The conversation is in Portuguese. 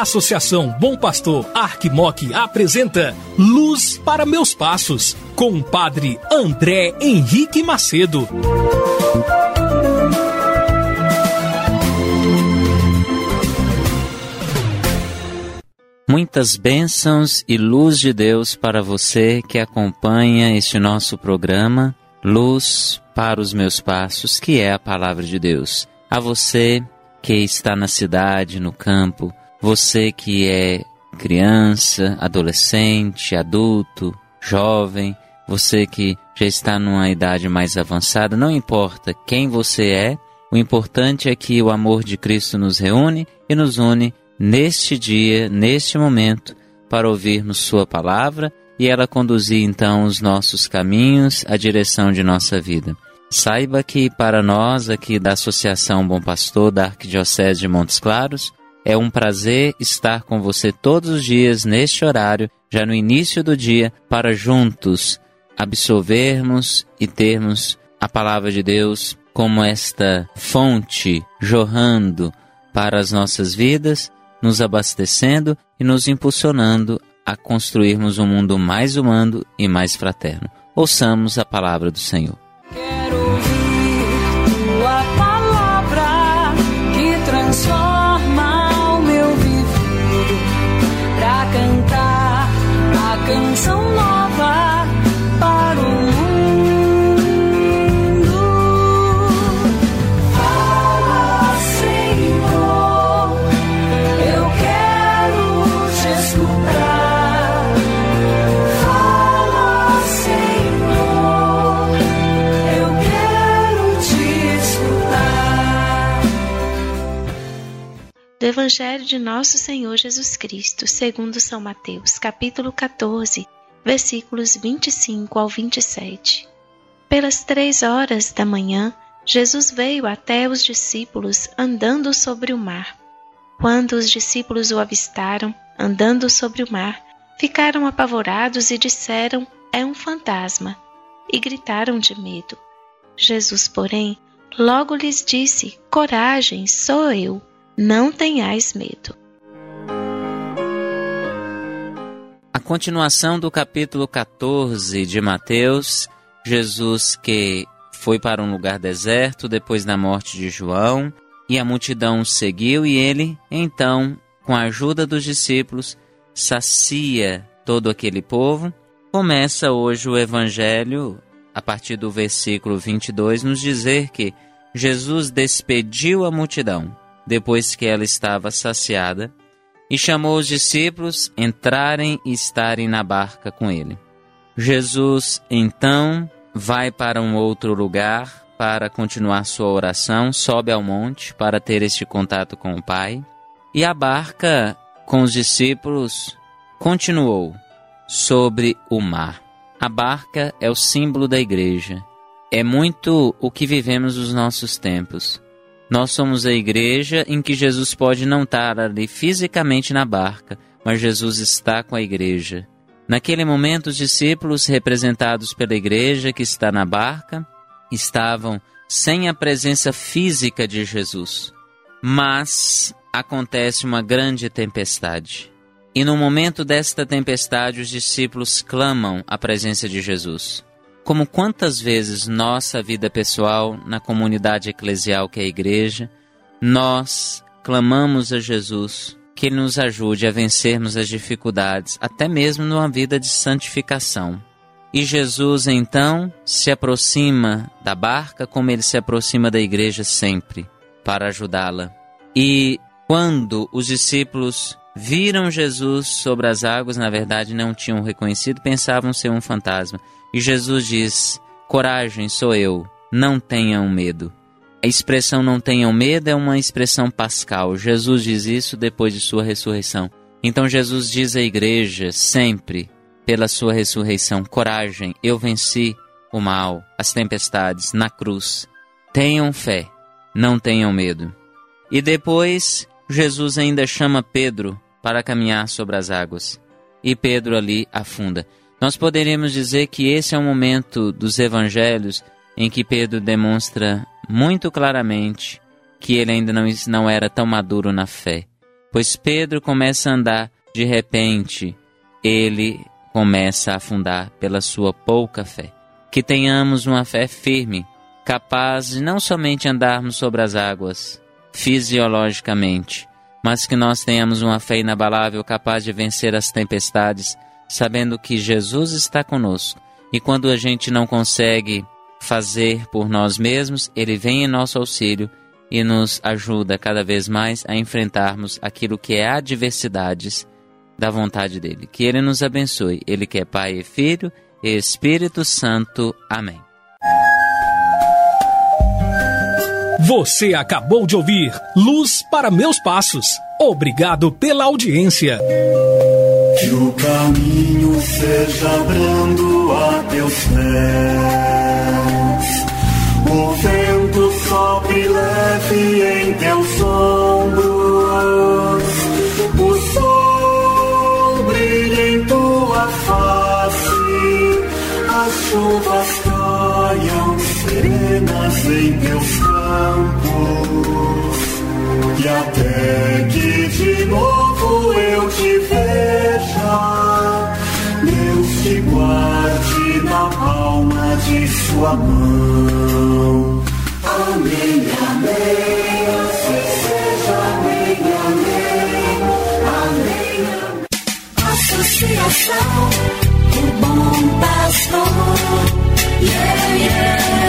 Associação Bom Pastor Arquimoc apresenta Luz para Meus Passos, com o padre André Henrique Macedo. Muitas bênçãos e luz de Deus para você que acompanha este nosso programa, Luz para os Meus Passos, que é a palavra de Deus. A você que está na cidade, no campo, você que é criança, adolescente, adulto, jovem, você que já está numa idade mais avançada, não importa quem você é, o importante é que o amor de Cristo nos reúne e nos une neste dia, neste momento, para ouvirmos Sua palavra e ela conduzir então os nossos caminhos, a direção de nossa vida. Saiba que para nós aqui da Associação Bom Pastor da Arquidiocese de Montes Claros, é um prazer estar com você todos os dias neste horário, já no início do dia, para juntos absorvermos e termos a palavra de Deus como esta fonte jorrando para as nossas vidas, nos abastecendo e nos impulsionando a construirmos um mundo mais humano e mais fraterno. Ouçamos a palavra do Senhor. 无论怎么。Evangelho de Nosso Senhor Jesus Cristo, segundo São Mateus, capítulo 14, versículos 25 ao 27. Pelas três horas da manhã, Jesus veio até os discípulos andando sobre o mar. Quando os discípulos o avistaram, andando sobre o mar, ficaram apavorados e disseram: É um fantasma, e gritaram de medo. Jesus, porém, logo lhes disse: Coragem, sou eu, não tenhais medo. A continuação do capítulo 14 de Mateus, Jesus que foi para um lugar deserto depois da morte de João, e a multidão o seguiu e ele, então, com a ajuda dos discípulos, sacia todo aquele povo. Começa hoje o evangelho a partir do versículo 22 nos dizer que Jesus despediu a multidão depois que ela estava saciada e chamou os discípulos entrarem e estarem na barca com ele. Jesus então vai para um outro lugar para continuar sua oração, sobe ao monte para ter este contato com o Pai, e a barca com os discípulos continuou sobre o mar. A barca é o símbolo da igreja. É muito o que vivemos nos nossos tempos. Nós somos a igreja em que Jesus pode não estar ali fisicamente na barca, mas Jesus está com a igreja. Naquele momento, os discípulos, representados pela igreja que está na barca, estavam sem a presença física de Jesus. Mas acontece uma grande tempestade. E no momento desta tempestade, os discípulos clamam a presença de Jesus. Como quantas vezes nossa vida pessoal, na comunidade eclesial que é a igreja, nós clamamos a Jesus que Ele nos ajude a vencermos as dificuldades, até mesmo numa vida de santificação. E Jesus então se aproxima da barca como ele se aproxima da igreja sempre, para ajudá-la. E quando os discípulos viram Jesus sobre as águas, na verdade não tinham reconhecido, pensavam ser um fantasma. E Jesus diz: Coragem, sou eu, não tenham medo. A expressão não tenham medo é uma expressão pascal. Jesus diz isso depois de sua ressurreição. Então Jesus diz à igreja sempre, pela sua ressurreição, coragem, eu venci o mal, as tempestades na cruz. Tenham fé, não tenham medo. E depois Jesus ainda chama Pedro para caminhar sobre as águas. E Pedro ali afunda. Nós poderíamos dizer que esse é o momento dos evangelhos em que Pedro demonstra muito claramente que ele ainda não, não era tão maduro na fé. Pois Pedro começa a andar, de repente, ele começa a afundar pela sua pouca fé. Que tenhamos uma fé firme, capaz de não somente andarmos sobre as águas, fisiologicamente, mas que nós tenhamos uma fé inabalável capaz de vencer as tempestades, sabendo que Jesus está conosco. E quando a gente não consegue fazer por nós mesmos, Ele vem em nosso auxílio e nos ajuda cada vez mais a enfrentarmos aquilo que é adversidades da vontade dele. Que Ele nos abençoe. Ele que é Pai e Filho e Espírito Santo. Amém. Você acabou de ouvir Luz para Meus Passos. Obrigado pela audiência. Que o caminho seja brando a teus pés, o vento sopre leve em teus ombros, o sol brilhe em tua face, as chuvas caiam serenas em teus campos, e até que de novo eu te Amém, amém. Assim seja, amém, amém. Amém, amém. Associação, o bom pastor. Yeah, yeah.